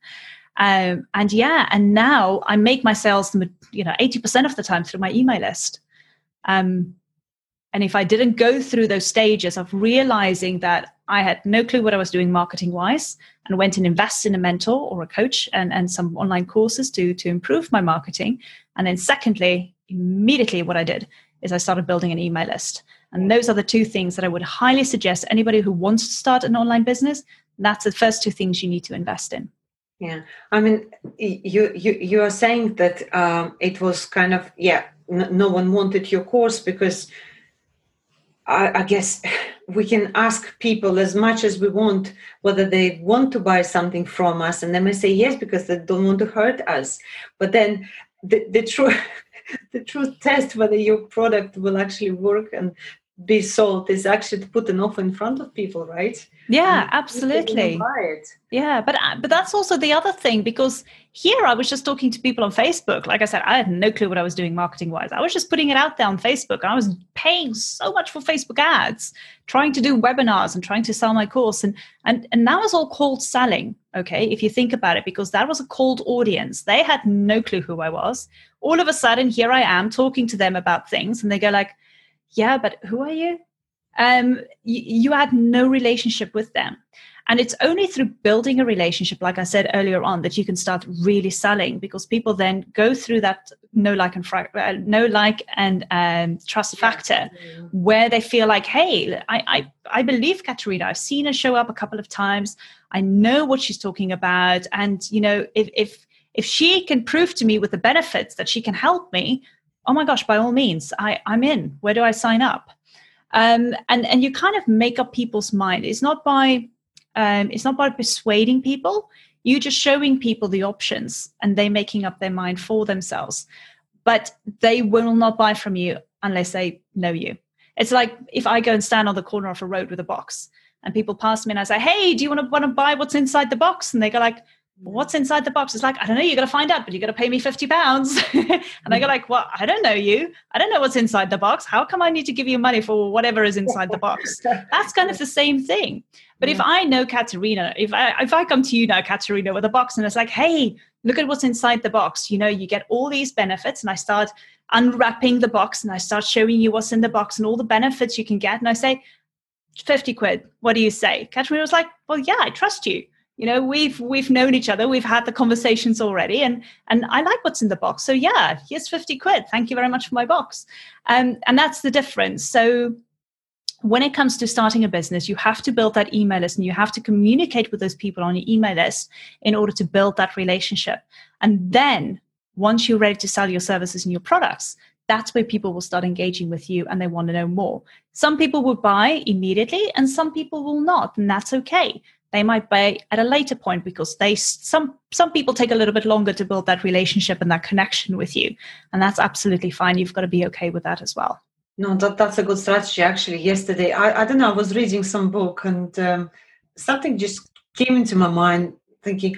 Um, and yeah, and now I make my sales, you know, 80% of the time through my email list. Um, and if I didn't go through those stages of realizing that I had no clue what I was doing marketing wise and went and invested in a mentor or a coach and, and some online courses to, to improve my marketing. And then, secondly, immediately what I did is I started building an email list. And those are the two things that I would highly suggest anybody who wants to start an online business. That's the first two things you need to invest in. Yeah, I mean, you you you are saying that um, it was kind of yeah, no one wanted your course because I, I guess we can ask people as much as we want whether they want to buy something from us, and they may say yes because they don't want to hurt us. But then the, the true [LAUGHS] the true test whether your product will actually work and be sold is actually to put an offer in front of people, right? Yeah, and absolutely. Yeah, but uh, but that's also the other thing because here I was just talking to people on Facebook. Like I said, I had no clue what I was doing marketing wise. I was just putting it out there on Facebook. I was paying so much for Facebook ads, trying to do webinars and trying to sell my course, and and and that was all cold selling. Okay, if you think about it, because that was a cold audience. They had no clue who I was. All of a sudden, here I am talking to them about things, and they go like yeah, but who are you? Um, you, you had know relationship with them. And it's only through building a relationship, like I said earlier on, that you can start really selling because people then go through that know like and uh, no like and um, trust factor yeah. where they feel like, hey, I, I, I believe Katerina. I've seen her show up a couple of times. I know what she's talking about. And, you know, if, if, if she can prove to me with the benefits that she can help me, oh my gosh, by all means, I, I'm in. Where do I sign up? Um, and and you kind of make up people's mind. It's not by um, it's not by persuading people. You're just showing people the options, and they making up their mind for themselves. But they will not buy from you unless they know you. It's like if I go and stand on the corner of a road with a box, and people pass me, and I say, "Hey, do you want to want to buy what's inside the box?" And they go like, what's inside the box? It's like, I don't know, you're going to find out, but you're going to pay me 50 pounds. [LAUGHS] and I go like, well, I don't know you. I don't know what's inside the box. How come I need to give you money for whatever is inside the box? [LAUGHS] That's kind of the same thing. But if I know Katerina, if I, if I come to you now, Katerina, with a box and it's like, hey, look at what's inside the box. You know, you get all these benefits and I start unwrapping the box and I start showing you what's in the box and all the benefits you can get. And I say, 50 quid. What do you say? Katerina was like, well, yeah, I trust you you know we've we've known each other we've had the conversations already and and i like what's in the box. So yeah here's 50 quid. Thank you very much for my box. Um, and that's the difference. So when it comes to starting a business you have to build that email list and you have to communicate with those people on your email list in order to build that relationship. And then once you're ready to sell your services and your products that's where people will start engaging with you and they want to know more. Some people will buy immediately and some people will not, and that's okay they might buy at a later point because they some some people take a little bit longer to build that relationship and that connection with you. And that's absolutely fine. You've got to be okay with that as well. No that, that's a good strategy actually. Yesterday i, I don't know i was reading some book and um, something just came into my mind thinking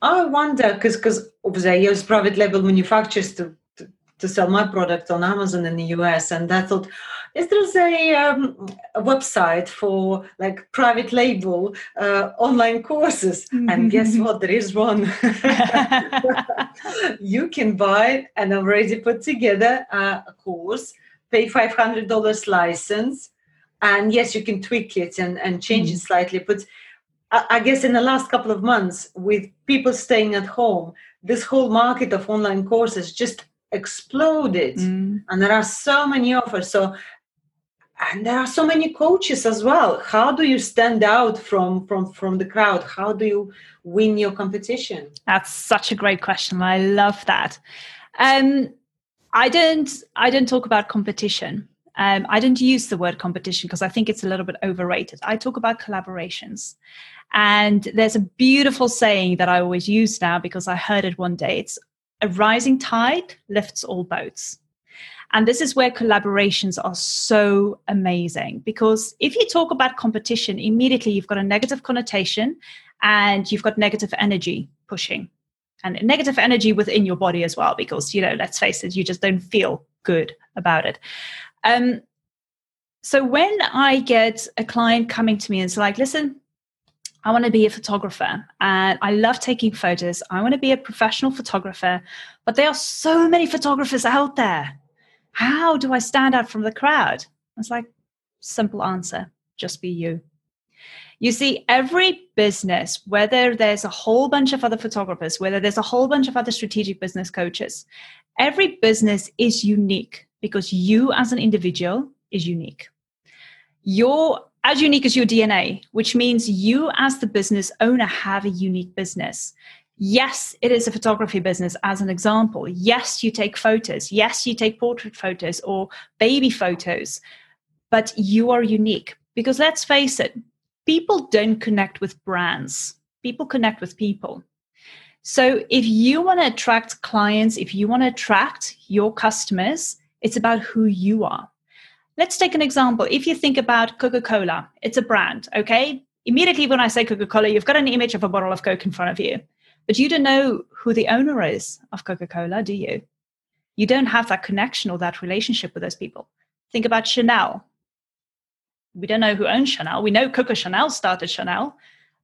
i wonder because because obviously i use private label manufacturers to, to to sell my product on amazon in the us and i thought is there a, um, a website for like private label uh, online courses mm-hmm. and guess [LAUGHS] what there is one [LAUGHS] you can buy an already put together uh, a course pay $500 license and yes you can tweak it and, and change mm-hmm. it slightly but I, I guess in the last couple of months with people staying at home this whole market of online courses just exploded mm. and there are so many offers so and there are so many coaches as well how do you stand out from from from the crowd how do you win your competition that's such a great question i love that um i don't i don't talk about competition um, I don't use the word competition because I think it's a little bit overrated. I talk about collaborations. And there's a beautiful saying that I always use now because I heard it one day. It's a rising tide lifts all boats. And this is where collaborations are so amazing because if you talk about competition, immediately you've got a negative connotation and you've got negative energy pushing and negative energy within your body as well because, you know, let's face it, you just don't feel good about it. Um, so when I get a client coming to me and it's like, listen, I want to be a photographer and I love taking photos. I want to be a professional photographer, but there are so many photographers out there. How do I stand out from the crowd? It's like, simple answer just be you. You see, every business, whether there's a whole bunch of other photographers, whether there's a whole bunch of other strategic business coaches, every business is unique because you as an individual is unique. You're as unique as your DNA, which means you as the business owner have a unique business. Yes, it is a photography business, as an example. Yes, you take photos. Yes, you take portrait photos or baby photos, but you are unique because let's face it, people don't connect with brands, people connect with people. So if you want to attract clients, if you want to attract your customers, it's about who you are. Let's take an example. If you think about Coca Cola, it's a brand, okay? Immediately when I say Coca Cola, you've got an image of a bottle of Coke in front of you. But you don't know who the owner is of Coca Cola, do you? You don't have that connection or that relationship with those people. Think about Chanel. We don't know who owns Chanel. We know Coco Chanel started Chanel.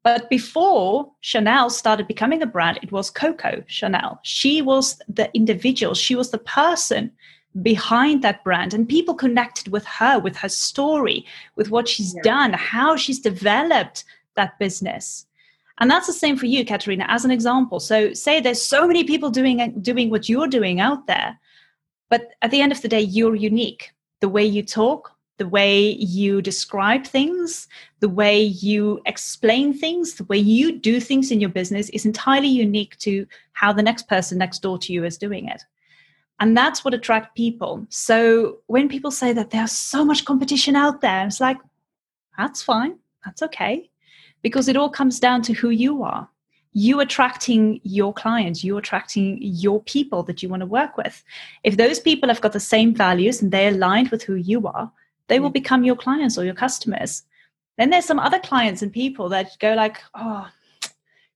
But before Chanel started becoming a brand, it was Coco Chanel. She was the individual, she was the person behind that brand and people connected with her with her story with what she's yeah. done how she's developed that business and that's the same for you katerina as an example so say there's so many people doing doing what you're doing out there but at the end of the day you're unique the way you talk the way you describe things, the way you explain things, the way you do things in your business is entirely unique to how the next person next door to you is doing it. And that's what attracts people. So when people say that there's so much competition out there, it's like, that's fine. That's okay. Because it all comes down to who you are. You attracting your clients, you attracting your people that you want to work with. If those people have got the same values and they're aligned with who you are, they will mm. become your clients or your customers then there's some other clients and people that go like oh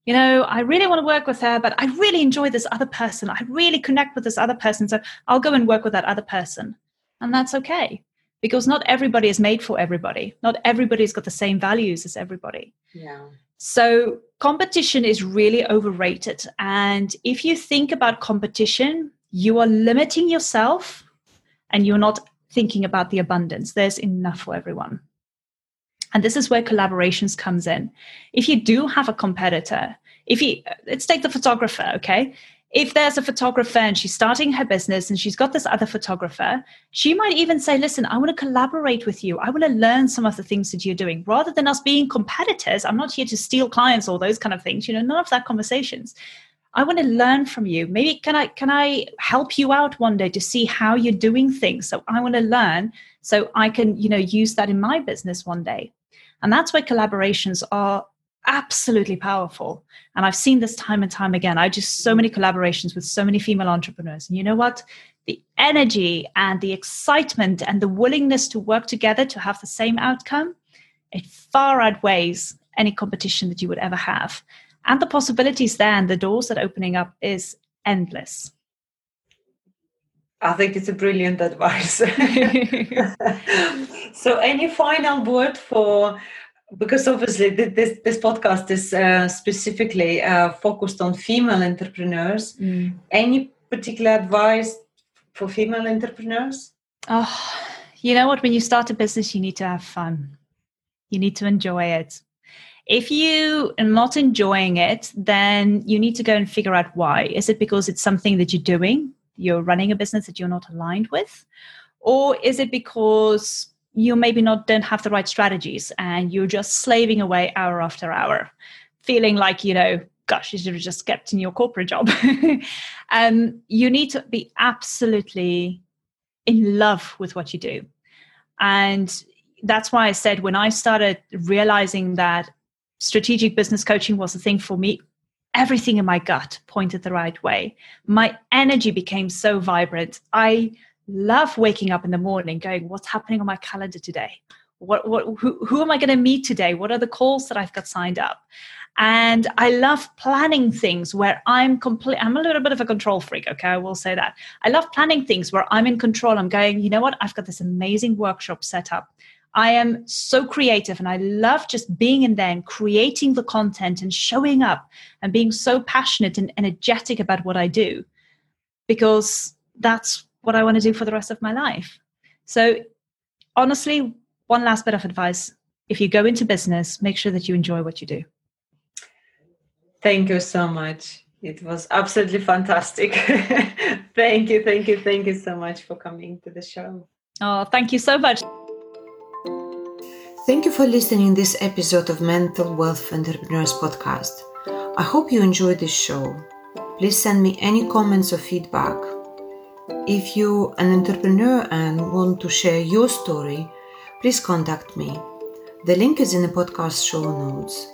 you know i really want to work with her but i really enjoy this other person i really connect with this other person so i'll go and work with that other person and that's okay because not everybody is made for everybody not everybody's got the same values as everybody yeah so competition is really overrated and if you think about competition you are limiting yourself and you're not thinking about the abundance. There's enough for everyone. And this is where collaborations comes in. If you do have a competitor, if you let's take the photographer, okay? If there's a photographer and she's starting her business and she's got this other photographer, she might even say, Listen, I want to collaborate with you. I want to learn some of the things that you're doing. Rather than us being competitors, I'm not here to steal clients or those kind of things, you know, none of that conversations. I want to learn from you. Maybe can I can I help you out one day to see how you're doing things? So I want to learn so I can, you know, use that in my business one day. And that's where collaborations are absolutely powerful. And I've seen this time and time again. I just so many collaborations with so many female entrepreneurs. And you know what? The energy and the excitement and the willingness to work together to have the same outcome, it far outweighs any competition that you would ever have and the possibilities there and the doors that opening up is endless i think it's a brilliant advice [LAUGHS] [LAUGHS] so any final word for because obviously this this podcast is uh, specifically uh, focused on female entrepreneurs mm. any particular advice for female entrepreneurs oh you know what when you start a business you need to have fun you need to enjoy it if you are not enjoying it, then you need to go and figure out why. Is it because it's something that you're doing? You're running a business that you're not aligned with? Or is it because you maybe not don't have the right strategies and you're just slaving away hour after hour, feeling like, you know, gosh, you should have just kept in your corporate job. [LAUGHS] um, you need to be absolutely in love with what you do. And that's why I said when I started realizing that strategic business coaching was the thing for me everything in my gut pointed the right way my energy became so vibrant i love waking up in the morning going what's happening on my calendar today? What, what who, who am i going to meet today? What are the calls that i've got signed up? And i love planning things where i'm complete i'm a little bit of a control freak okay? I will say that. I love planning things where i'm in control. I'm going you know what? I've got this amazing workshop set up. I am so creative and I love just being in there and creating the content and showing up and being so passionate and energetic about what I do. Because that's what I want to do for the rest of my life. So, honestly, one last bit of advice if you go into business, make sure that you enjoy what you do. Thank you so much. It was absolutely fantastic. [LAUGHS] thank you, thank you, thank you so much for coming to the show. Oh, thank you so much. Thank you for listening to this episode of Mental Wealth Entrepreneurs podcast. I hope you enjoyed this show. Please send me any comments or feedback. If you're an entrepreneur and want to share your story, please contact me. The link is in the podcast show notes.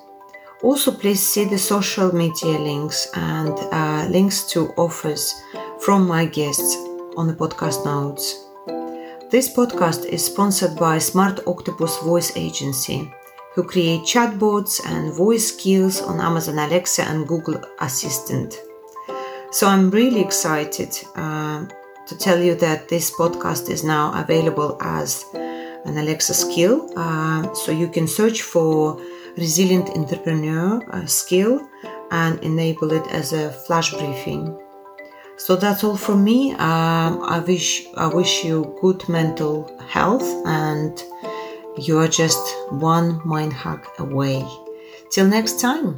Also, please see the social media links and uh, links to offers from my guests on the podcast notes. This podcast is sponsored by Smart Octopus Voice Agency, who create chatbots and voice skills on Amazon Alexa and Google Assistant. So I'm really excited uh, to tell you that this podcast is now available as an Alexa skill. Uh, so you can search for Resilient Entrepreneur uh, skill and enable it as a flash briefing. So that's all from me. Um, I wish I wish you good mental health, and you are just one mind hack away. Till next time.